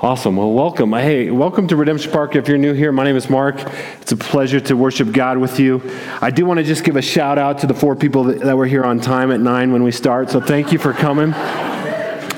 Awesome. Well, welcome. Uh, hey, welcome to Redemption Park. If you're new here, my name is Mark. It's a pleasure to worship God with you. I do want to just give a shout out to the four people that, that were here on time at nine when we start. So thank you for coming.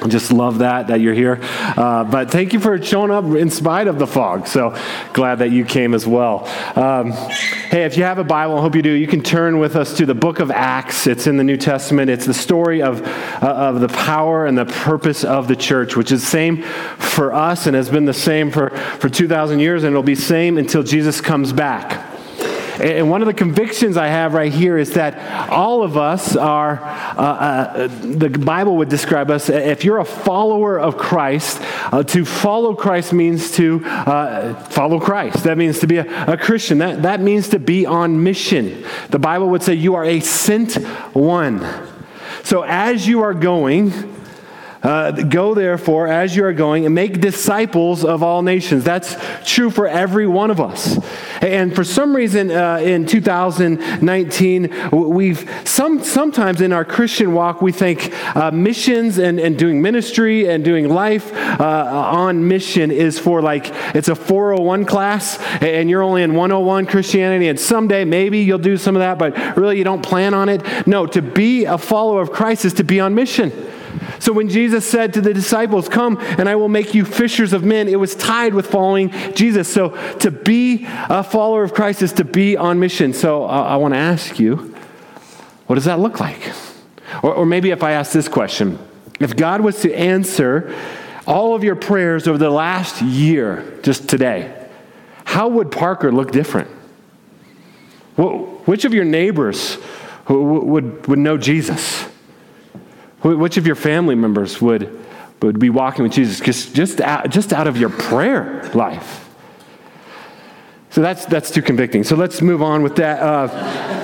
Just love that, that you're here. Uh, but thank you for showing up in spite of the fog. So glad that you came as well. Um, hey, if you have a Bible, I hope you do, you can turn with us to the book of Acts. It's in the New Testament. It's the story of, uh, of the power and the purpose of the church, which is the same for us and has been the same for, for 2,000 years, and it'll be same until Jesus comes back. And one of the convictions I have right here is that all of us are, uh, uh, the Bible would describe us, if you're a follower of Christ, uh, to follow Christ means to uh, follow Christ. That means to be a, a Christian. That, that means to be on mission. The Bible would say you are a sent one. So as you are going, uh, go therefore as you are going and make disciples of all nations. That's true for every one of us. And for some reason, uh, in 2019, we've some sometimes in our Christian walk we think uh, missions and, and doing ministry and doing life uh, on mission is for like it's a 401 class and you're only in 101 Christianity and someday maybe you'll do some of that, but really you don't plan on it. No, to be a follower of Christ is to be on mission. So when Jesus said to the disciples, Come and I will make you fishers of men, it was tied with following Jesus. So to be a follower of Christ is to be on mission. So uh, I want to ask you, what does that look like? Or, or maybe if I ask this question if God was to answer all of your prayers over the last year, just today, how would Parker look different? Which of your neighbors would, would know Jesus? Which of your family members would, would be walking with Jesus just, just, out, just out of your prayer life? So that's, that's too convicting. So let's move on with that. Uh,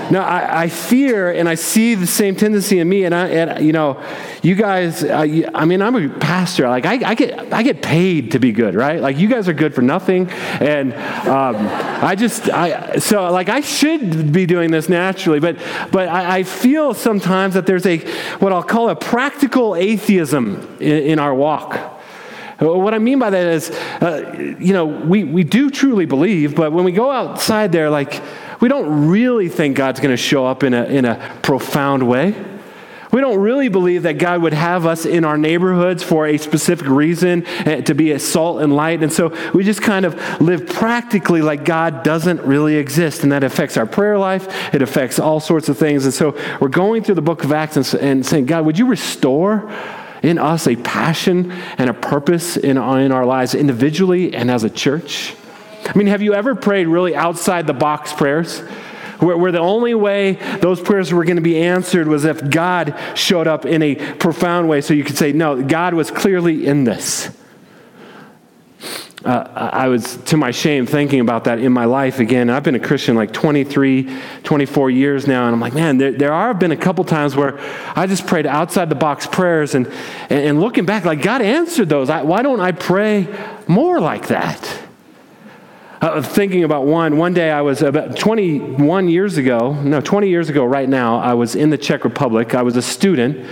now, I, I, fear and I see the same tendency in me. And, I, and you know, you guys, I, I mean, I'm a pastor. Like, I, I, get, I get paid to be good, right? Like, you guys are good for nothing. And um, I just, I, so like, I should be doing this naturally. But, but I, I, feel sometimes that there's a, what I'll call a practical atheism in, in our walk. What I mean by that is, uh, you know, we, we do truly believe, but when we go outside there, like, we don't really think God's going to show up in a, in a profound way. We don't really believe that God would have us in our neighborhoods for a specific reason, eh, to be a salt and light. And so we just kind of live practically like God doesn't really exist. And that affects our prayer life, it affects all sorts of things. And so we're going through the book of Acts and, and saying, God, would you restore in us a passion and a purpose in, in our lives individually and as a church? I mean, have you ever prayed really outside the box prayers? Where, where, the only way those prayers were going to be answered was if God showed up in a profound way. So you could say, no, God was clearly in this uh, I was, to my shame, thinking about that in my life again. I've been a Christian like 23, 24 years now, and I'm like, man, there, there are been a couple times where I just prayed outside the box prayers, and, and, looking back, like, God answered those. I, why don't I pray more like that? Uh, thinking about one, one day I was about 21 years ago, no, 20 years ago right now, I was in the Czech Republic. I was a student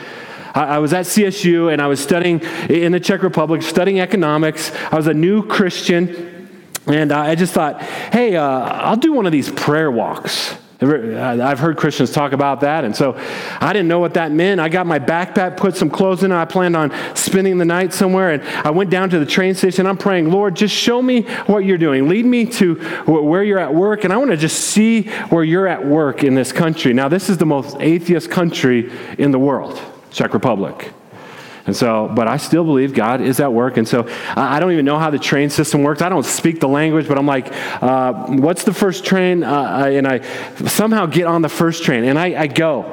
I was at CSU and I was studying in the Czech Republic, studying economics. I was a new Christian. And I just thought, hey, uh, I'll do one of these prayer walks. I've heard Christians talk about that. And so I didn't know what that meant. I got my backpack, put some clothes in it. I planned on spending the night somewhere. And I went down to the train station. I'm praying, Lord, just show me what you're doing. Lead me to where you're at work. And I want to just see where you're at work in this country. Now, this is the most atheist country in the world. Czech Republic. And so, but I still believe God is at work. And so I don't even know how the train system works. I don't speak the language, but I'm like, uh, what's the first train? Uh, and I somehow get on the first train and I, I go.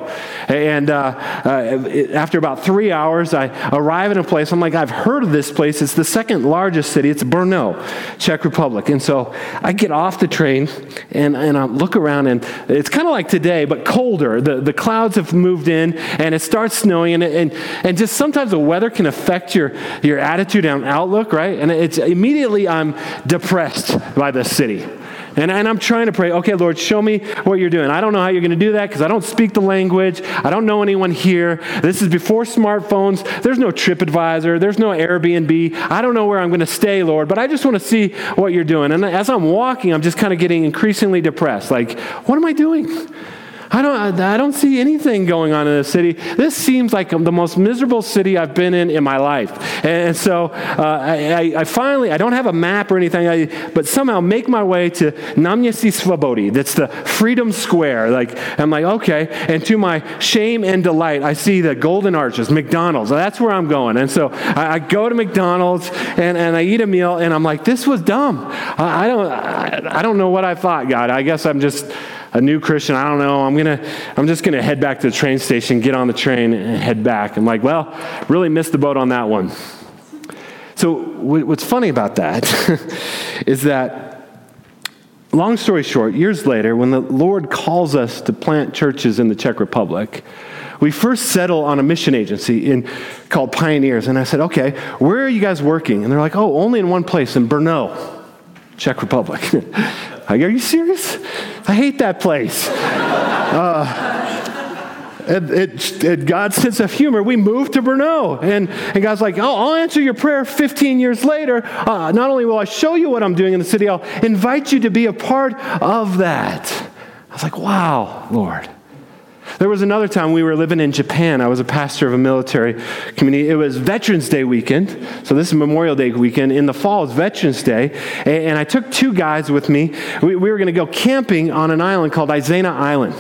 And uh, uh after about three hours, I arrive in a place. I'm like, I've heard of this place. It's the second largest city. It's Brno, Czech Republic. And so I get off the train and, and I look around and it's kind of like today, but colder. The, the clouds have moved in and it starts snowing and, and, and just sometimes the weather can affect your, your attitude and outlook, right? And it's immediately I'm depressed by the city. And, and I'm trying to pray, okay, Lord, show me what you're doing. I don't know how you're going to do that because I don't speak the language. I don't know anyone here. This is before smartphones. There's no TripAdvisor. There's no Airbnb. I don't know where I'm going to stay, Lord, but I just want to see what you're doing. And as I'm walking, I'm just kind of getting increasingly depressed. Like, what am I doing? I don't, I don't see anything going on in this city. This seems like the most miserable city I've been in in my life. And so uh, I, I, finally, I don't have a map or anything, I, but somehow make my way to Náměstí Svobody. That's the Freedom Square. Like, I'm like, okay. And to my shame and delight, I see the Golden Arches, McDonald's. That's where I'm going. And so I, I go to McDonald's and, and I eat a meal, and I'm like, this was dumb. I, I don't, I, I don't know what I thought, God. I guess I'm just a new Christian. I don't know. I'm gonna, I'm just gonna head back to the train station, get on the train, and head back. I'm like, well, really missed the boat on that one. So what's funny about that is that. Long story short, years later, when the Lord calls us to plant churches in the Czech Republic, we first settle on a mission agency in, called Pioneers. And I said, okay, where are you guys working? And they're like, oh, only in one place, in Brno, Czech Republic. Are you serious? I hate that place. Uh, it, it, it, God's sense of humor, we moved to Brno. And, and God's like, oh, I'll answer your prayer 15 years later. Uh, not only will I show you what I'm doing in the city, I'll invite you to be a part of that. I was like, wow, Lord. There was another time we were living in Japan. I was a pastor of a military community. It was Veterans Day weekend. So this is Memorial Day weekend. In the fall, it's Veterans Day. And I took two guys with me. We, we were going to go camping on an island called Izena Island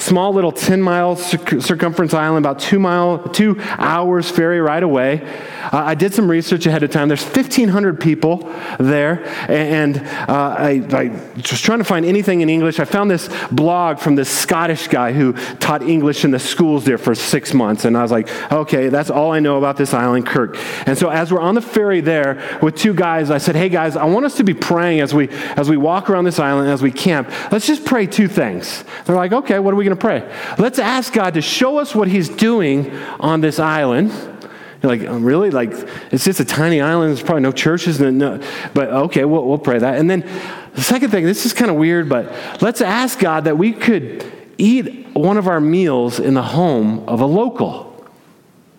small little 10 mile circumference island, about two mile, two hours ferry ride away. Uh, I did some research ahead of time. There's 1,500 people there, and uh, I, I, was trying to find anything in English. I found this blog from this Scottish guy who taught English in the schools there for six months, and I was like, okay, that's all I know about this island, Kirk. And so as we're on the ferry there with two guys, I said, hey guys, I want us to be praying as we as we walk around this island, as we camp. Let's just pray two things. They're like, okay, what are we going to pray? Let's ask God to show us what He's doing on this island. You're like, oh, really? Like, it's just a tiny island. There's probably no churches. No, but okay, we'll, we'll pray that. And then the second thing, this is kind of weird, but let's ask God that we could eat one of our meals in the home of a local.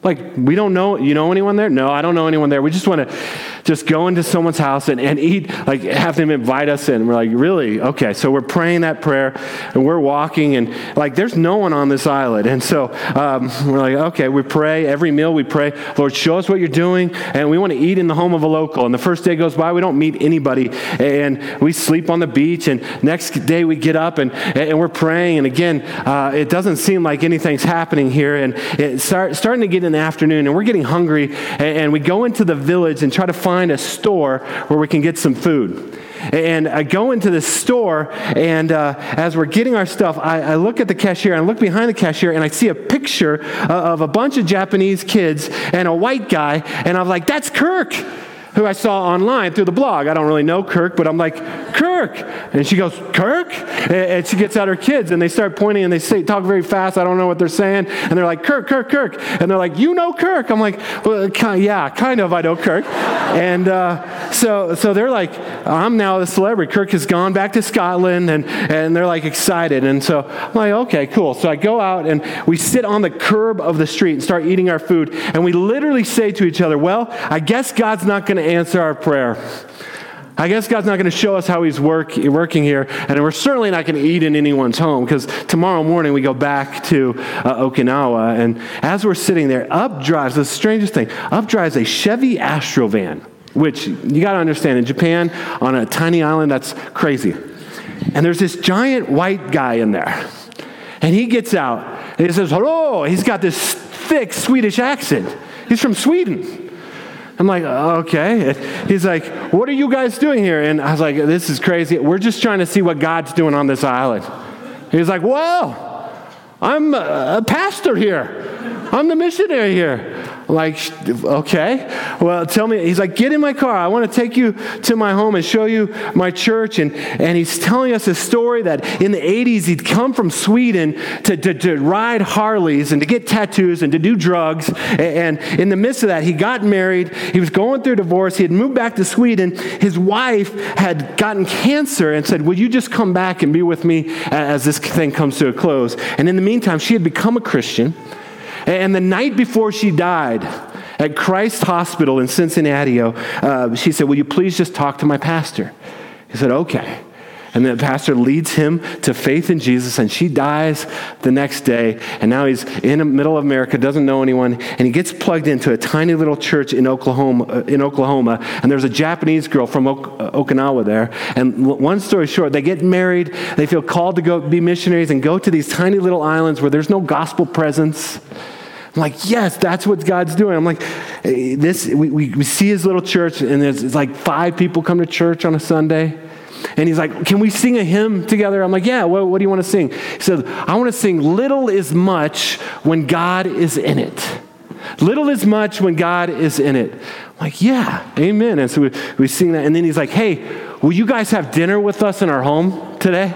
Like, we don't know, you know anyone there? No, I don't know anyone there. We just want to just go into someone's house and, and eat, like have them invite us in. We're like, really? Okay. So we're praying that prayer and we're walking and like there's no one on this island. And so um, we're like, okay, we pray. Every meal we pray, Lord, show us what you're doing. And we want to eat in the home of a local. And the first day goes by, we don't meet anybody. And we sleep on the beach. And next day we get up and, and we're praying. And again, uh, it doesn't seem like anything's happening here. And it's start, starting to get in the afternoon and we're getting hungry. And, and we go into the village and try to find find a store where we can get some food. And I go into the store, and uh, as we're getting our stuff, I, I, look at the cashier, and I look behind the cashier, and I see a picture of a bunch of Japanese kids and a white guy, and I'm like, that's Kirk who I saw online through the blog. I don't really know Kirk, but I'm like, Kirk. And she goes, Kirk? And she gets out her kids and they start pointing and they say, talk very fast. I don't know what they're saying. And they're like, Kirk, Kirk, Kirk. And they're like, you know Kirk? I'm like, well, yeah, kind of, I know Kirk. and uh, so, so they're like, I'm now the celebrity. Kirk has gone back to Scotland and, and they're like excited. And so I'm like, okay, cool. So I go out and we sit on the curb of the street and start eating our food. And we literally say to each other, well, I guess God's not going to answer our prayer. I guess God's not going to show us how He's work, working here, and we're certainly not going to eat in anyone's home because tomorrow morning we go back to uh, Okinawa, and as we're sitting there, up drives the strangest thing. Up drives a Chevy Astro van, which you got to understand in Japan on a tiny island that's crazy. And there's this giant white guy in there, and he gets out and he says, "Hello." He's got this thick Swedish accent. He's from Sweden. I'm like, okay. He's like, what are you guys doing here? And I was like, this is crazy. We're just trying to see what God's doing on this island. He's like, well, I'm a pastor here. I'm the missionary here. Like, okay. Well, tell me. He's like, get in my car. I want to take you to my home and show you my church. And, and he's telling us a story that in the 80s, he'd come from Sweden to, to, to ride Harleys and to get tattoos and to do drugs. And, and in the midst of that, he got married. He was going through divorce. He had moved back to Sweden. His wife had gotten cancer and said, Will you just come back and be with me as this thing comes to a close? And in the meantime, she had become a Christian. And the night before she died, at Christ Hospital in Cincinnati, uh, she said, Will you please just talk to my pastor? He said, Okay. And the pastor leads him to faith in Jesus, and she dies the next day. And now he's in the middle of America, doesn't know anyone, and he gets plugged into a tiny little church in Oklahoma. Uh, in Oklahoma, and there's a Japanese girl from uh, Okinawa there. And one story short, they get married. They feel called to go be missionaries and go to these tiny little islands where there's no gospel presence. I'm like, yes, that's what God's doing. I'm like, this. We, we, we see his little church, and there's like five people come to church on a Sunday. And he's like, Can we sing a hymn together? I'm like, Yeah, what, what do you want to sing? He said, I want to sing Little is Much when God is in it. Little is much when God is in it. I'm like, yeah, amen. And so we, we sing that. And then he's like, hey, will you guys have dinner with us in our home today?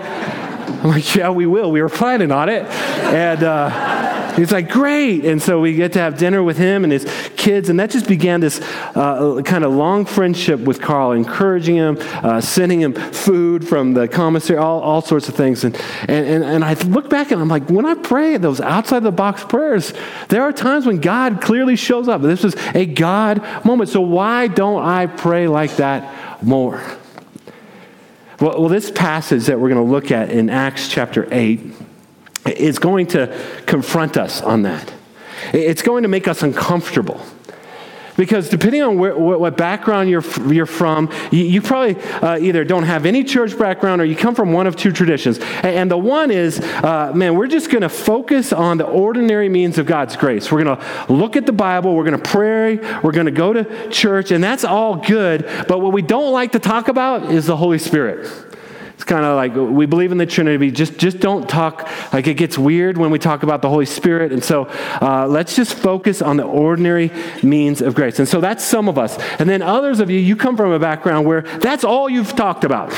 I'm like, yeah, we will. We were planning on it. And, uh, He's like, great. And so we get to have dinner with him and his kids. And that just began this uh, kind of long friendship with Carl, encouraging him, uh, sending him food from the commissary, all, all sorts of things. And, and, and, and I look back and I'm like, when I pray those outside the box prayers, there are times when God clearly shows up. This is a God moment. So why don't I pray like that more? Well, well this passage that we're going to look at in Acts chapter 8 is going to confront us on that. It's going to make us uncomfortable. Because depending on where, what background you're, you're from, you, you probably uh, either don't have any church background or you come from one of two traditions. And, and the one is, uh, man, we're just going to focus on the ordinary means of God's grace. We're going to look at the Bible, we're going to pray, we're going to go to church, and that's all good. But what we don't like to talk about is the Holy Spirit. It's kind of like we believe in the Trinity. Just, just don't talk, like it gets weird when we talk about the Holy Spirit. And so uh, let's just focus on the ordinary means of grace. And so that's some of us. And then others of you, you come from a background where that's all you've talked about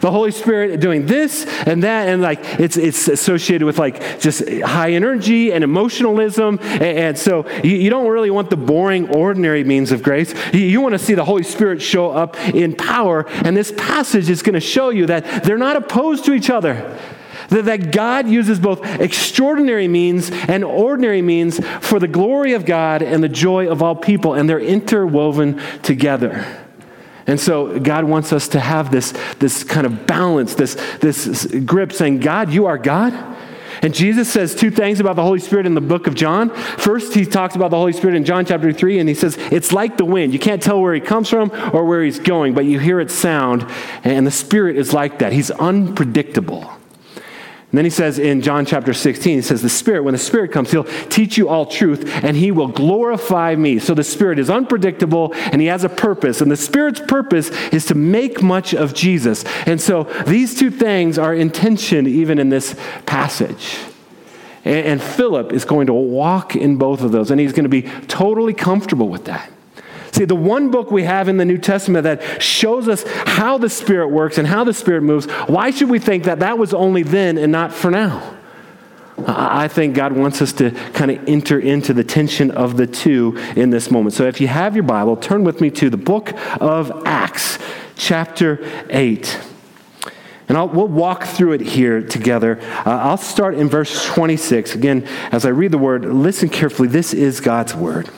the Holy Spirit doing this and that. And like it's, it's associated with like just high energy and emotionalism. And, and so you, you, don't really want the boring, ordinary means of grace. You, you want to see the Holy Spirit show up in power. And this passage is going to show you that they're not opposed to each other. That God uses both extraordinary means and ordinary means for the glory of God and the joy of all people, and they're interwoven together. And so God wants us to have this, this kind of balance, this, this grip saying, God, you are God. And Jesus says two things about the Holy Spirit in the book of John. First, he talks about the Holy Spirit in John chapter 3, and he says, It's like the wind. You can't tell where he comes from or where he's going, but you hear its sound. And the Spirit is like that. He's unpredictable. And then he says in John chapter 16, he says, The Spirit, when the Spirit comes, He'll teach you all truth and He will glorify me. So the Spirit is unpredictable and He has a purpose. And the Spirit's purpose is to make much of Jesus. And so these two things are in tension even in this passage. And, and Philip is going to walk in both of those, and he's going to be totally comfortable with that. See, the one book we have in the New Testament that shows us how the Spirit works and how the Spirit moves, why should we think that that was only then and not for now? I think God wants us to kind of enter into the tension of the two in this moment. So if you have your Bible, turn with me to the book of Acts, chapter 8. And I'll, we'll walk through it here together. Uh, I'll start in verse 26. Again, as I read the word, listen carefully. This is God's word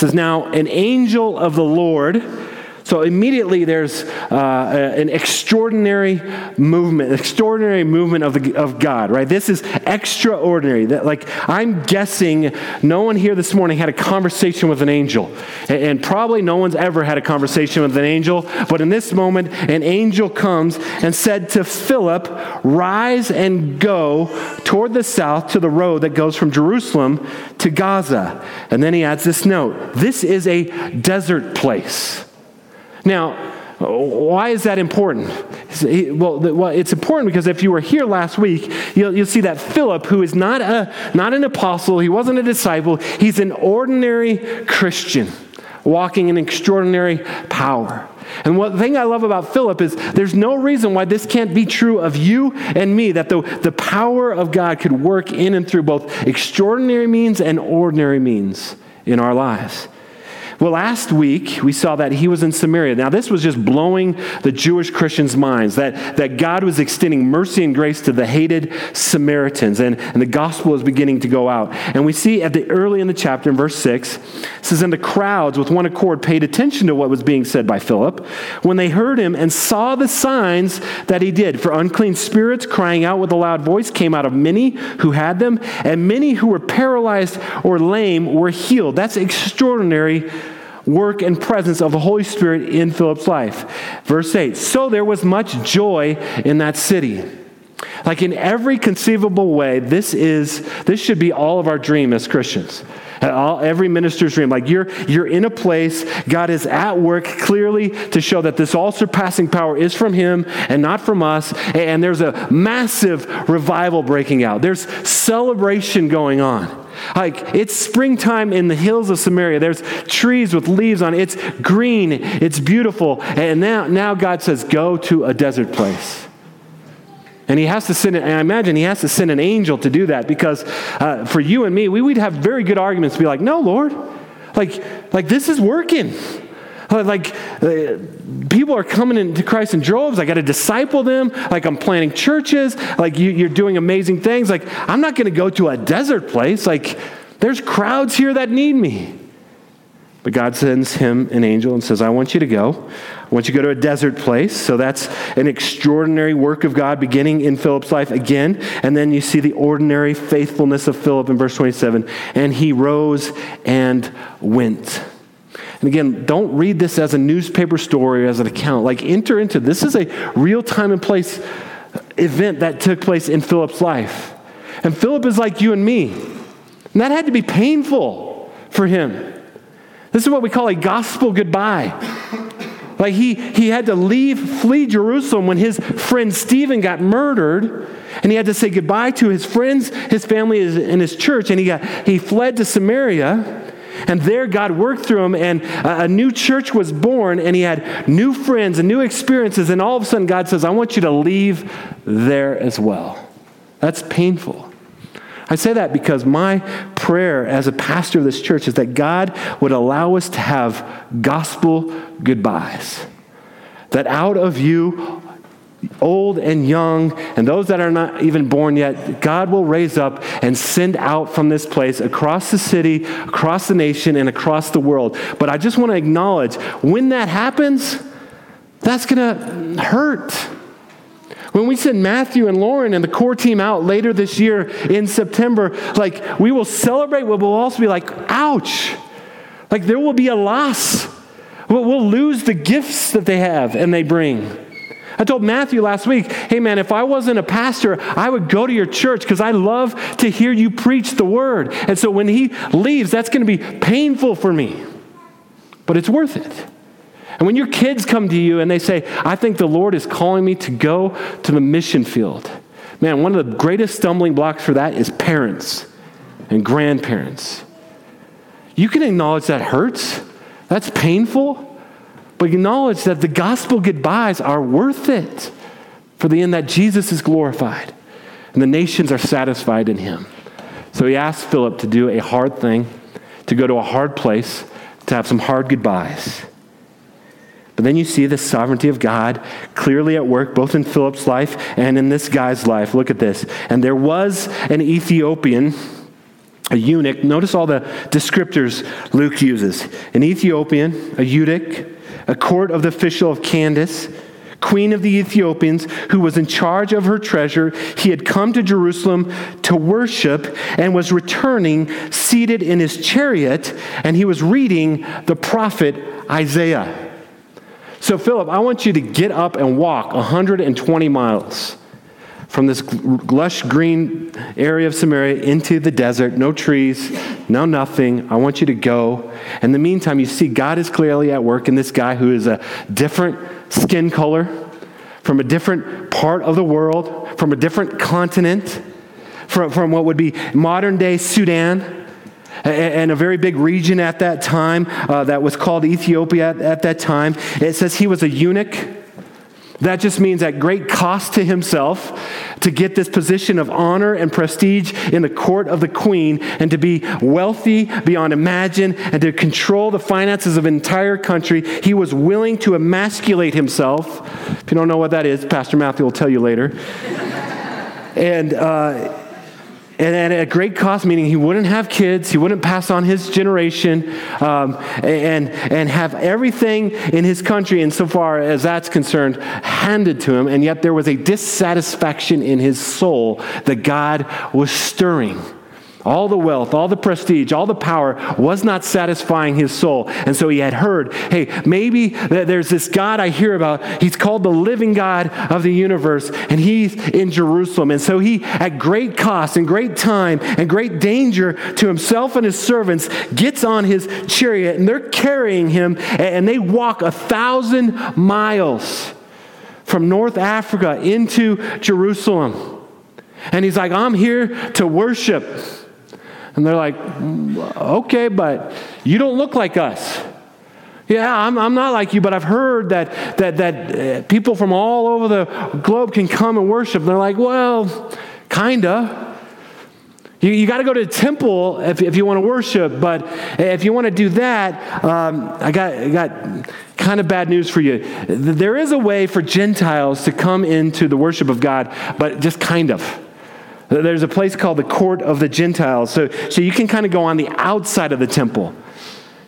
says, Now an angel of the Lord so immediately there's uh, an extraordinary movement, extraordinary movement of, the, of God, right? This is extraordinary. That, like, I'm guessing no one here this morning had a conversation with an angel. And, and probably no one's ever had a conversation with an angel. But in this moment, an angel comes and said to Philip, Rise and go toward the south to the road that goes from Jerusalem to Gaza. And then he adds this note this is a desert place. Now, Why is that important? Well, it's important because if you were here last week, you'll, you'll, see that Philip, who is not, a, not an apostle, he wasn't a disciple, he's an ordinary Christian walking in extraordinary power. And what thing I love about Philip is there's no reason why this can't be true of you and me, that the, the power of God could work in and through both extraordinary means and ordinary means in our lives. Well, last week we saw that he was in Samaria. Now, this was just blowing the Jewish Christians' minds that, that God was extending mercy and grace to the hated Samaritans, and, and the gospel is beginning to go out. And we see at the early in the chapter, in verse 6, it says, And the crowds with one accord paid attention to what was being said by Philip when they heard him and saw the signs that he did. For unclean spirits crying out with a loud voice came out of many who had them, and many who were paralyzed or lame were healed. That's extraordinary work and presence of the Holy Spirit in Philip's life. Verse 8 So there was much joy in that city. Like in every conceivable way, this is this should be all of our dream as Christians. All, every minister's dream. Like you're, you're in a place, God is at work clearly to show that this all surpassing power is from Him and not from us. And there's a massive revival breaking out. There's celebration going on. Like it's springtime in the hills of Samaria. There's trees with leaves on it. It's green. It's beautiful. And now, now God says, go to a desert place. And he has to send, and I imagine he has to send an angel to do that because uh, for you and me, we would have very good arguments to be like, no, Lord, like, like this is working. Like, uh, people are coming into Christ in droves. I got to disciple them. Like, I'm planting churches. Like, you, are doing amazing things. Like, I'm not going to go to a desert place. Like, there's crowds here that need me. But God sends him an angel and says, I want you to go. Want you go to a desert place. So that's an extraordinary work of God beginning in Philip's life again. And then you see the ordinary faithfulness of Philip in verse 27. And he rose and went. And again, don't read this as a newspaper story or as an account. Like, enter into this is a real time and place event that took place in Philip's life. And Philip is like you and me. And that had to be painful for him. This is what we call a gospel goodbye. Like he, he had to leave, flee Jerusalem when his friend Stephen got murdered, and he had to say goodbye to his friends, his family, and his church, and he, got, he fled to Samaria. And there, God worked through him, and a new church was born, and he had new friends and new experiences. And all of a sudden, God says, I want you to leave there as well. That's painful. I say that because my prayer as a pastor of this church is that God would allow us to have gospel goodbyes. That out of you, old and young, and those that are not even born yet, God will raise up and send out from this place across the city, across the nation, and across the world. But I just want to acknowledge when that happens, that's going to hurt. When we send Matthew and Lauren and the core team out later this year in September, like we will celebrate, but we'll also be like, ouch. Like there will be a loss. We'll lose the gifts that they have and they bring. I told Matthew last week, hey man, if I wasn't a pastor, I would go to your church because I love to hear you preach the word. And so when he leaves, that's going to be painful for me, but it's worth it. And when your kids come to you and they say, I think the Lord is calling me to go to the mission field, man, one of the greatest stumbling blocks for that is parents and grandparents. You can acknowledge that hurts, that's painful. But acknowledge that the gospel goodbyes are worth it for the end that Jesus is glorified and the nations are satisfied in him. So he asked Philip to do a hard thing, to go to a hard place, to have some hard goodbyes. But then you see the sovereignty of God clearly at work, both in Philip's life and in this guy's life. Look at this. And there was an Ethiopian, a eunuch. Notice all the descriptors Luke uses an Ethiopian, a eunuch a court of the official of Candace, queen of the Ethiopians, who was in charge of her treasure. He had come to Jerusalem to worship and was returning seated in his chariot, and he was reading the prophet Isaiah. So, Philip, I want you to get up and walk 120 miles from this lush green area of Samaria into the desert, no trees, no, nothing. I want you to go. In the meantime, you see God is clearly at work in this guy who is a different skin color, from a different part of the world, from a different continent, from, from what would be modern day Sudan and a very big region at that time uh, that was called Ethiopia at, at that time. It says he was a eunuch. That just means at great cost to himself to get this position of honor and prestige in the court of the queen and to be wealthy beyond imagine and to control the finances of an entire country. He was willing to emasculate himself. If you don't know what that is, Pastor Matthew will tell you later. and, uh, and at great cost, meaning he wouldn't have kids, he wouldn't pass on his generation, um, and, and have everything in his country, insofar as that's concerned, handed to him. And yet there was a dissatisfaction in his soul that God was stirring. All the wealth, all the prestige, all the power was not satisfying his soul. And so he had heard, hey, maybe there's this God I hear about. He's called the living God of the universe, and he's in Jerusalem. And so he, at great cost and great time and great danger to himself and his servants, gets on his chariot, and they're carrying him, and they walk a thousand miles from North Africa into Jerusalem. And he's like, I'm here to worship. And they're like, okay, but you don't look like us. Yeah, I'm, I'm not like you, but I've heard that, that, that uh, people from all over the globe can come and worship. And they're like, well, kinda. You, you got to go to a temple if, if you want to worship, but if you want to do that, um, I, got, I got kind of bad news for you. There is a way for Gentiles to come into the worship of God, but just kind of. There's a place called the court of the Gentiles. So, so you can kind of go on the outside of the temple.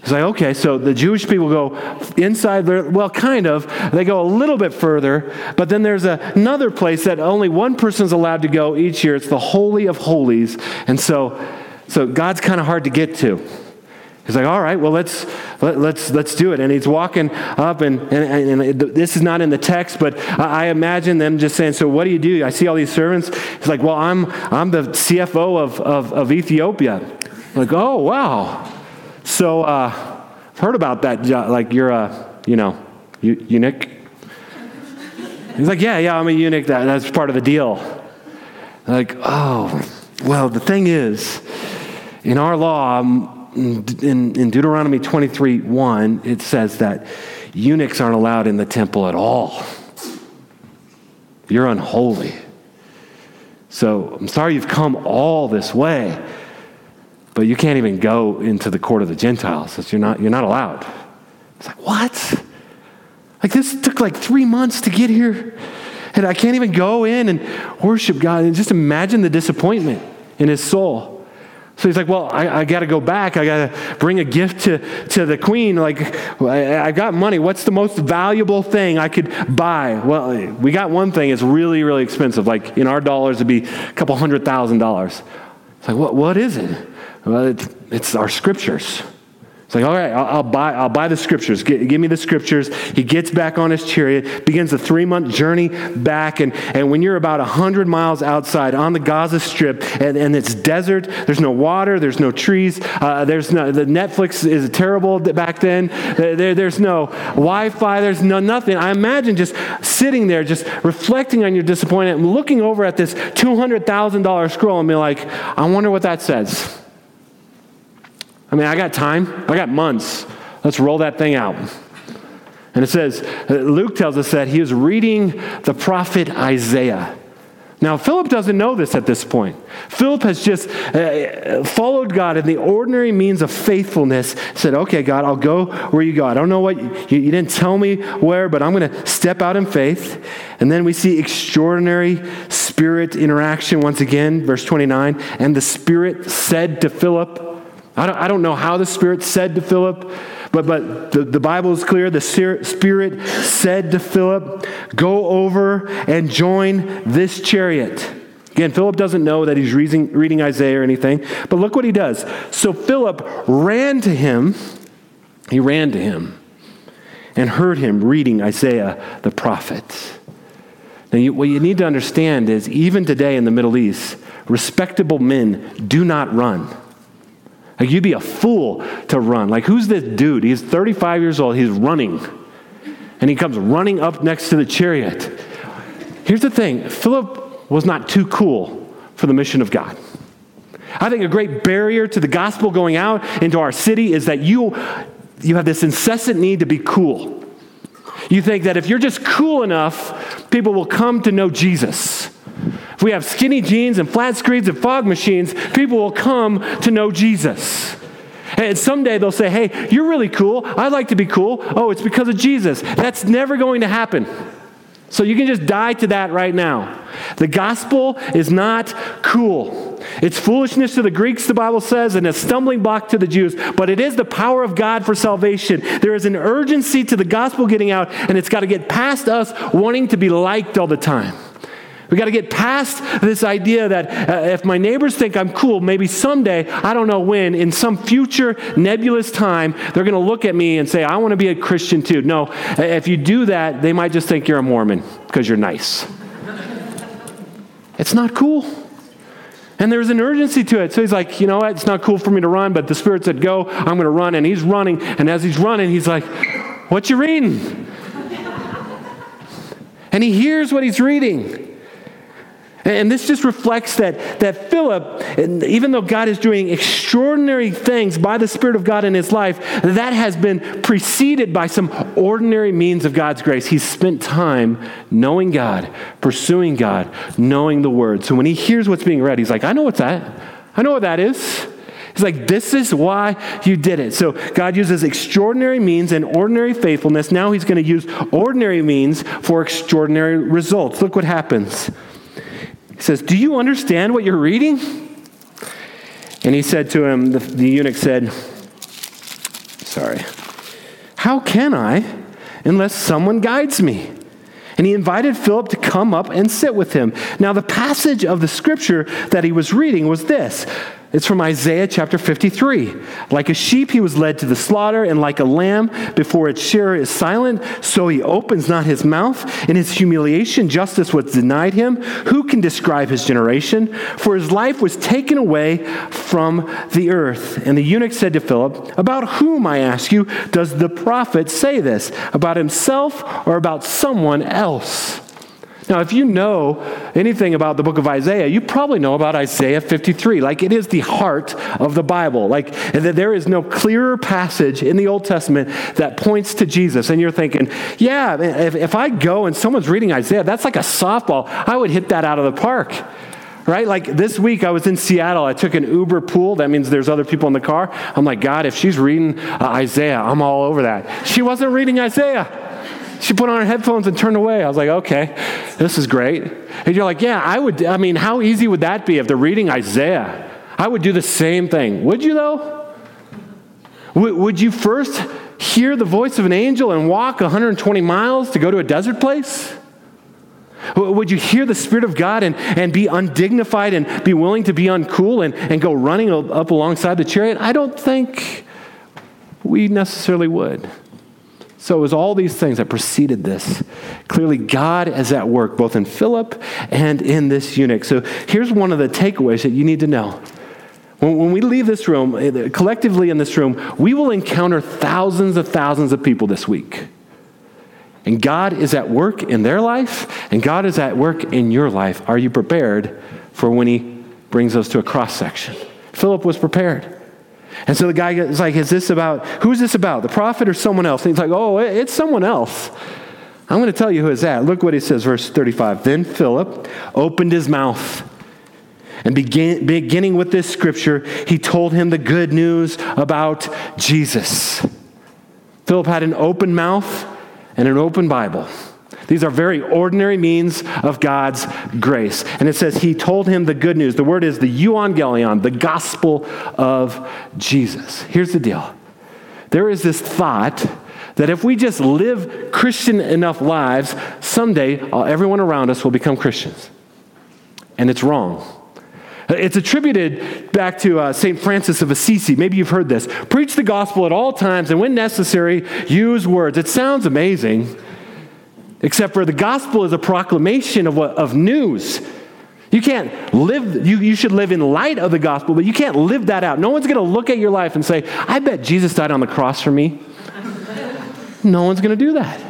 It's like, okay, so the Jewish people go inside there, well, kind of. They go a little bit further, but then there's a, another place that only one person's allowed to go each year. It's the Holy of Holies. And so, so God's kind of hard to get to. He's like, all right, well, let's, let, let's, let's do it. And he's walking up, and, and, and, this is not in the text, but I imagine them just saying, so what do you do? I see all these servants. He's like, well, I'm, I'm the CFO of, of, of Ethiopia. I'm like, oh, wow. So uh, I've heard about that. Like, you're a, you know, eunuch. He's like, yeah, yeah, I'm a eunuch. That, that's part of the deal. Like, oh, well, the thing is, in our law, in, in Deuteronomy 23 1, it says that eunuchs aren't allowed in the temple at all. You're unholy. So I'm sorry you've come all this way, but you can't even go into the court of the Gentiles. You're not, you're not allowed. It's like, what? Like this took like three months to get here, and I can't even go in and worship God. And just imagine the disappointment in his soul. So he's like, Well, I, I got to go back. I got to bring a gift to, to the queen. Like, I, I, got money. What's the most valuable thing I could buy? Well, we got one thing. It's really, really expensive. Like, in our dollars, it'd be a couple hundred thousand dollars. It's like, What, what is it? Well, it's, it's our scriptures. It's like, all right, I'll, I'll, buy, I'll buy the scriptures. Give, me the scriptures. He gets back on his chariot, begins a three month journey back. And, and when you're about 100 miles outside on the Gaza Strip and, and it's desert, there's no water, there's no trees, uh, there's no, the Netflix is terrible back then. There, there's no Wi Fi, there's no nothing. I imagine just sitting there, just reflecting on your disappointment looking over at this $200,000 scroll and being like, I wonder what that says. I mean, I got time, I got months. Let's roll that thing out. And it says, uh, Luke tells us that he is reading the prophet Isaiah. Now, Philip doesn't know this at this point. Philip has just uh, followed God in the ordinary means of faithfulness. Said, okay, God, I'll go where you go. I don't know what, you, you didn't tell me where, but I'm going to step out in faith. And then we see extraordinary spirit interaction once again, verse 29. And the Spirit said to Philip, I don't, I don't know how the Spirit said to Philip, but, but the, the Bible is clear. The Spirit said to Philip, Go over and join this chariot. Again, Philip doesn't know that he's reading, reading Isaiah or anything, but look what he does. So Philip ran to him, he ran to him and heard him reading Isaiah the prophet. Now, you, what you need to understand is even today in the Middle East, respectable men do not run. Like, you'd be a fool to run. Like, who's this dude? He's 35 years old, he's running. And he comes running up next to the chariot. Here's the thing Philip was not too cool for the mission of God. I think a great barrier to the gospel going out into our city is that you, you have this incessant need to be cool. You think that if you're just cool enough, people will come to know Jesus. We have skinny jeans and flat screens and fog machines, people will come to know Jesus. And someday they'll say, hey, you're really cool. I'd like to be cool. Oh, it's because of Jesus. That's never going to happen. So you can just die to that right now. The gospel is not cool. It's foolishness to the Greeks, the Bible says, and a stumbling block to the Jews, but it is the power of God for salvation. There is an urgency to the gospel getting out, and it's got to get past us wanting to be liked all the time. We got to get past this idea that uh, if my neighbors think I'm cool, maybe someday, I don't know when, in some future nebulous time, they're going to look at me and say, I want to be a Christian too. No, if you do that, they might just think you're a Mormon because you're nice. it's not cool. And there's an urgency to it. So he's like, you know what? It's not cool for me to run, but the Spirit said, go. I'm going to run. And he's running. And as he's running, he's like, what you reading? And he hears what he's reading. And this just reflects that, that Philip, even though God is doing extraordinary things by the Spirit of God in his life, that has been preceded by some ordinary means of God's grace. He's spent time knowing God, pursuing God, knowing the Word. So when he hears what's being read, he's like, I know what's that. I know what that is. He's like, this is why you did it. So God uses extraordinary means and ordinary faithfulness. Now he's going to use ordinary means for extraordinary results. Look what happens. He says, Do you understand what you're reading? And he said to him, the, the eunuch said, Sorry, how can I unless someone guides me? And he invited Philip to come up and sit with him. Now, the passage of the scripture that he was reading was this it's from Isaiah chapter 53. Like a sheep, he was led to the slaughter, and like a lamb before its shearer is silent, so he opens not his mouth. In his humiliation, justice was denied him. Who can describe his generation? For his life was taken away from the earth. And the eunuch said to Philip, About whom, I ask you, does the prophet say this? About himself or about someone else? Now, if you know anything about the book of Isaiah, you probably know about Isaiah 53. Like, it is the heart of the Bible. Like, there is no clearer passage in the Old Testament that points to Jesus. And you're thinking, yeah, if, if I go and someone's reading Isaiah, that's like a softball. I would hit that out of the park right? Like this week, I was in Seattle. I took an Uber pool. That means there's other people in the car. I'm like, God, if she's reading uh, Isaiah, I'm all over that. She wasn't reading Isaiah. She put on her headphones and turned away. I was like, okay, this is great. And you're like, yeah, I would, I mean, how easy would that be if they're reading Isaiah? I would do the same thing. Would you, though? would you first hear the voice of an angel and walk 120 miles to go to a desert place? Would you hear the Spirit of God and, and be undignified and be willing to be uncool and, and go running up alongside the chariot? I don't think we necessarily would. So it was all these things that preceded this. Clearly, God is at work both in Philip and in this eunuch. So here's one of the takeaways that you need to know. When, we leave this room, eh, collectively in this room, we will encounter thousands of thousands of people this week. And God is at work in their life, and God is at work in your life. Are you prepared for when He brings us to a cross section? Philip was prepared. And so the guy is like, Is this about, who's this about? The prophet or someone else? And he's like, Oh, it's someone else. I'm going to tell you who is that. Look what he says, verse 35. Then Philip opened his mouth. And begin, beginning with this scripture, he told him the good news about Jesus. Philip had an open mouth and an open Bible. These are very ordinary means of God's grace. And it says he told him the good news. The word is the euangelion, the gospel of Jesus. Here's the deal there is this thought that if we just live Christian enough lives, someday uh, everyone around us will become Christians. And it's wrong. It's attributed back to uh, St. Francis of Assisi. Maybe you've heard this. Preach the gospel at all times, and when necessary, use words. It sounds amazing, except for the gospel is a proclamation of, what, of news. You can't live, you, you should live in light of the gospel, but you can't live that out. No one's going to look at your life and say, I bet Jesus died on the cross for me. no one's going to do that.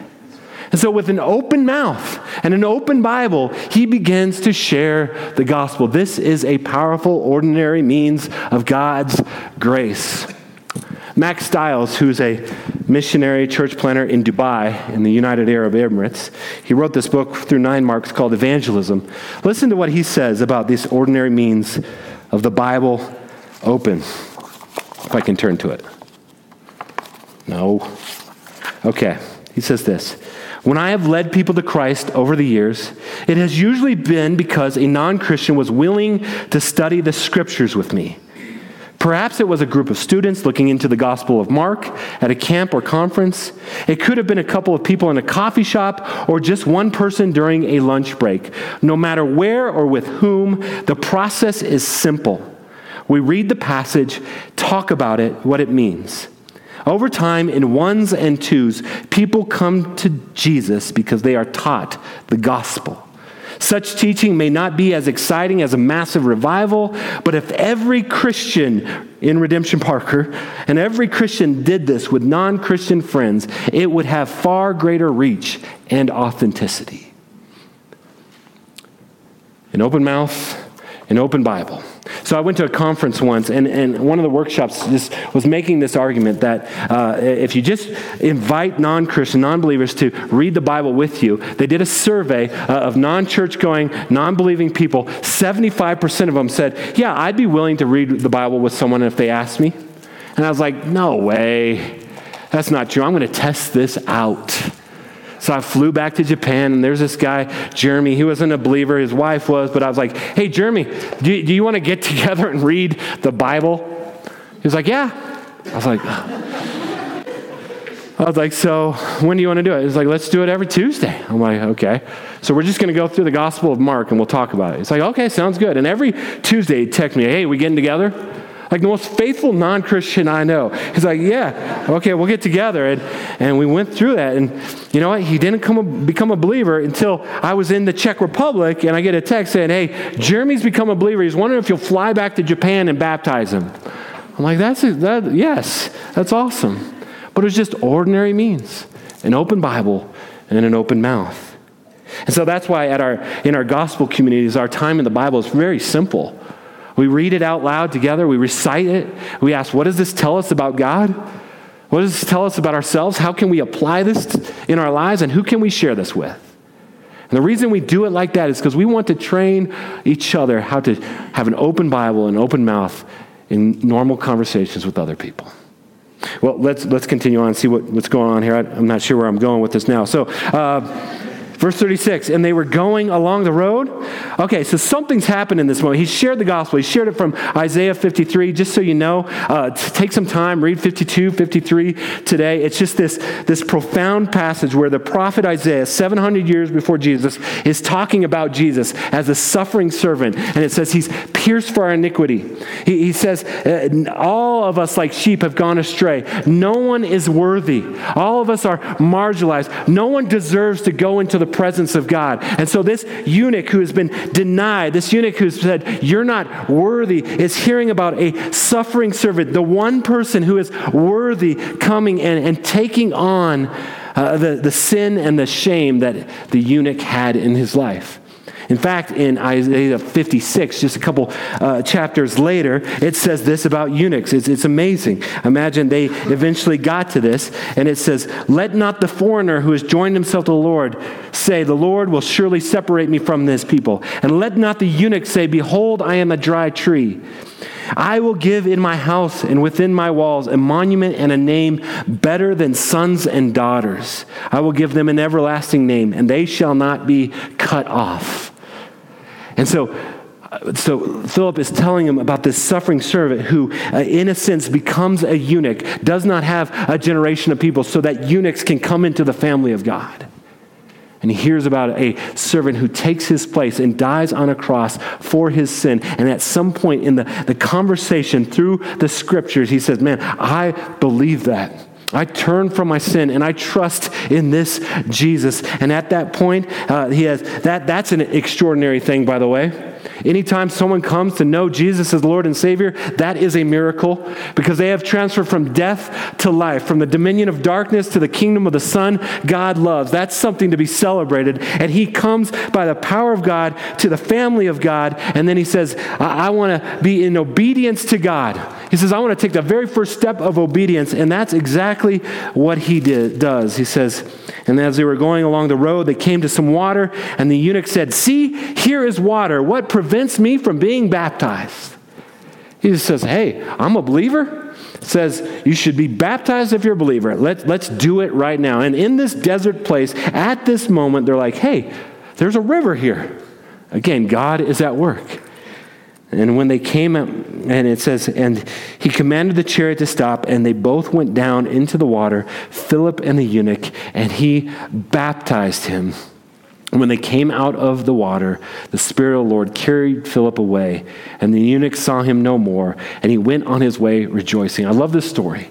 And so, with an open mouth and an open Bible, he begins to share the gospel. This is a powerful, ordinary means of God's grace. Mack Stiles, who's a missionary church planter in Dubai in the United Arab Emirates, he wrote this book through nine marks called Evangelism. Listen to what he says about these ordinary means of the Bible open. If I can turn to it. No. Okay. He says this When I have led people to Christ over the years, it has usually been because a non Christian was willing to study the scriptures with me. Perhaps it was a group of students looking into the Gospel of Mark at a camp or conference. It could have been a couple of people in a coffee shop or just one person during a lunch break. No matter where or with whom, the process is simple. We read the passage, talk about it, what it means. Over time, in ones and twos, people come to Jesus because they are taught the gospel. Such teaching may not be as exciting as a massive revival, but if every Christian in Redemption Parker and every Christian did this with non Christian friends, it would have far greater reach and authenticity. An open mouth, an open Bible. So I went to a conference once, and, and one of the workshops just was making this argument that uh, if you just invite non Christian, non believers to read the Bible with you, they did a survey uh, of non church going, non believing people. 75% of them said, Yeah, I'd be willing to read the Bible with someone if they asked me. And I was like, No way. That's not true. I'm going to test this out. So I flew back to Japan, and there's this guy, Jeremy. He wasn't a believer, his wife was, but I was like, hey, Jeremy, do you, do you want to get together and read the Bible? He was like, yeah. I was like, I was like, so when do you want to do it? He's like, let's do it every Tuesday. I'm like, okay. So we're just going to go through the Gospel of Mark and we'll talk about it. It's like, okay, sounds good. And every Tuesday he'd text me, hey, we getting together? Like the most faithful non Christian I know. He's like, Yeah, okay, we'll get together. And, and we went through that. And you know what? He didn't come become a believer until I was in the Czech Republic and I get a text saying, Hey, Jeremy's become a believer. He's wondering if you'll fly back to Japan and baptize him. I'm like, That's a, that, yes, that's awesome. But it was just ordinary means an open Bible and an open mouth. And so that's why at our, in our gospel communities, our time in the Bible is very simple. We read it out loud together, we recite it, we ask, what does this tell us about God? What does this tell us about ourselves? How can we apply this in our lives, and who can we share this with? And the reason we do it like that is because we want to train each other how to have an open Bible and open mouth in normal conversations with other people. Well, let's, let's continue on and see what, what's going on here. I, am not sure where I'm going with this now. So, uh, Verse 36, and they were going along the road. Okay, so something's happened in this moment. He shared the gospel. He shared it from Isaiah 53, just so you know. Uh, take some time, read 52, 53 today. It's just this, this profound passage where the prophet Isaiah, 700 years before Jesus, is talking about Jesus as a suffering servant. And it says he's pierced for our iniquity. He, he says, uh, All of us like sheep have gone astray. No one is worthy. All of us are marginalized. No one deserves to go into the presence of God. And so this eunuch who has been denied, this eunuch who said, You're not worthy, is hearing about a suffering servant, the one person who is worthy coming and, and taking on uh, the, the sin and the shame that the eunuch had in his life. In fact, in Isaiah 56, just a couple uh, chapters later, it says this about eunuchs. It's, it's amazing. Imagine they eventually got to this, and it says, Let not the foreigner who has joined himself to the Lord say, The Lord will surely separate me from this people. And let not the eunuch say, Behold, I am a dry tree. I will give in my house and within my walls a monument and a name better than sons and daughters. I will give them an everlasting name, and they shall not be cut off. And so, so Philip is telling him about this suffering servant who, uh, in a sense, becomes a eunuch, does not have a generation of people, so that eunuchs can come into the family of God. And he hears about a servant who takes his place and dies on a cross for his sin. And at some point in the, the conversation through the scriptures, he says, Man, I believe that. I turn from my sin and I trust in this Jesus. And at that point, uh, he has that. That's an extraordinary thing, by the way. Anytime someone comes to know Jesus as Lord and Savior, that is a miracle because they have transferred from death to life, from the dominion of darkness to the kingdom of the Son God loves. That's something to be celebrated. And he comes by the power of God to the family of God. And then he says, I, I want to be in obedience to God. He says, I want to take the very first step of obedience. And that's exactly what he did, does. He says, and as they were going along the road, they came to some water, and the eunuch said, See, here is water. What prevents me from being baptized? He just says, Hey, I'm a believer. Says you should be baptized if you're a believer. Let, let's do it right now. And in this desert place, at this moment, they're like, Hey, there's a river here. Again, God is at work. And when they came up, and it says, and he commanded the chariot to stop, and they both went down into the water, Philip and the eunuch, and he baptized him. And when they came out of the water, the Spirit of the Lord carried Philip away, and the eunuch saw him no more, and he went on his way rejoicing. I love this story.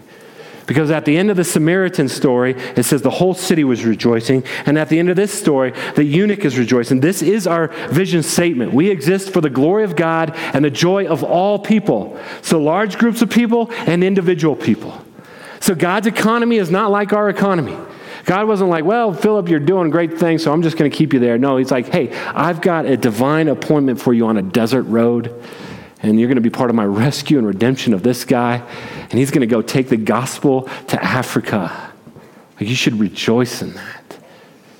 Because at the end of the Samaritan story, it says the whole city was rejoicing. And at the end of this story, the eunuch is rejoicing. This is our vision statement. We exist for the glory of God and the joy of all people. So, large groups of people and individual people. So, God's economy is not like our economy. God wasn't like, well, Philip, you're doing great things, so I'm just going to keep you there. No, he's like, hey, I've got a divine appointment for you on a desert road and you're going to be part of my rescue and redemption of this guy. And he's going to go take the gospel to Africa. You should rejoice in that.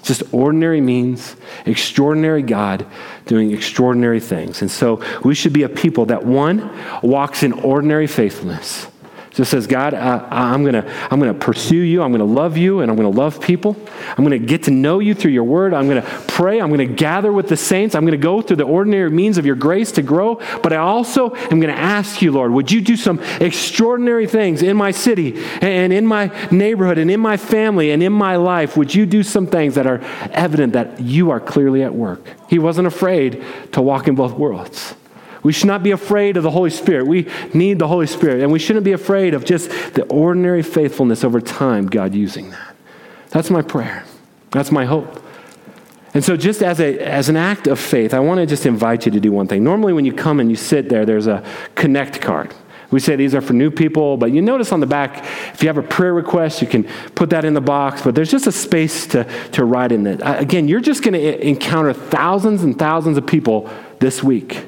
Just ordinary means, extraordinary God doing extraordinary things. And so we should be a people that, one, walks in ordinary faithfulness just says, God, uh, I'm going to I'm to pursue you. I'm going to love you and I'm going to love people. I'm going to get to know you through your word. I'm going to pray. I'm going to gather with the saints. I'm going to go through the ordinary means of your grace to grow. But I also am going to ask you, Lord, would you do some extraordinary things in my city and in my neighborhood and in my family and in my life? Would you do some things that are evident that you are clearly at work? He wasn't afraid to walk in both worlds. We should not be afraid of the Holy Spirit. We need the Holy Spirit. And we shouldn't be afraid of just the ordinary faithfulness over time, God using that. That's my prayer. That's my hope. And so, just as, a, as an act of faith, I want to just invite you to do one thing. Normally, when you come and you sit there, there's a connect card. We say these are for new people, but you notice on the back, if you have a prayer request, you can put that in the box, but there's just a space to, to write in it. Again, you're just going to encounter thousands and thousands of people this week.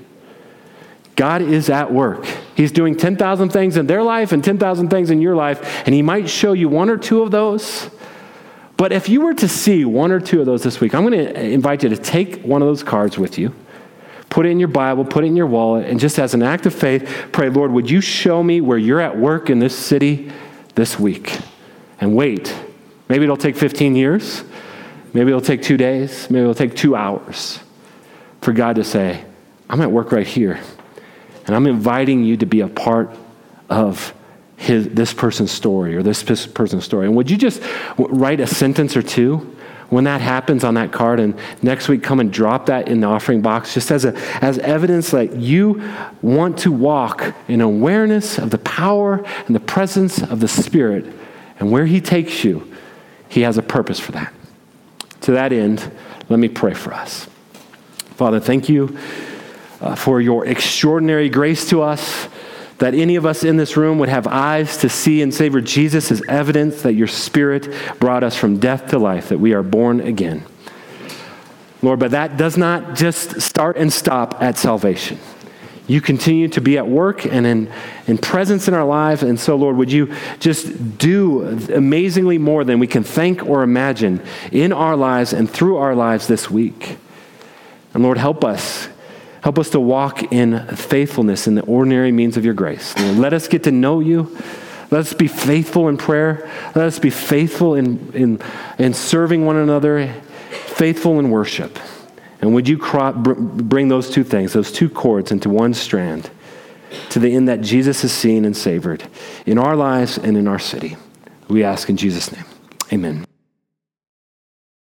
God is at work. He's doing 10,000 things in their life and 10,000 things in your life, and He might show you one or two of those. But if you were to see one or two of those this week, I'm going to invite you to take one of those cards with you, put it in your Bible, put it in your wallet, and just as an act of faith, pray, Lord, would you show me where you're at work in this city this week? And wait. Maybe it'll take 15 years. Maybe it'll take two days. Maybe it'll take two hours for God to say, I'm at work right here. And I'm inviting you to be a part of his, this person's story or this person's story. And would you just write a sentence or two when that happens on that card and next week come and drop that in the offering box just as, a, as evidence that you want to walk in awareness of the power and the presence of the Spirit and where He takes you, He has a purpose for that. To that end, let me pray for us. Father, thank you uh, for your extraordinary grace to us. That any of us in this room would have eyes to see and savor Jesus as evidence that your Spirit brought us from death to life, that we are born again. Lord, but that does not just start and stop at salvation. You continue to be at work and in, in presence in our lives. And so, Lord, would you just do amazingly more than we can think or imagine in our lives and through our lives this week? And Lord, help us Help us to walk in faithfulness in the ordinary means of your grace. Lord, let us get to know you. Let us be faithful in prayer. Let us be faithful in, in, in serving one another, faithful in worship. And would you bring those two things, those two cords, into one strand to the end that Jesus is seen and savored in our lives and in our city? We ask in Jesus' name. Amen.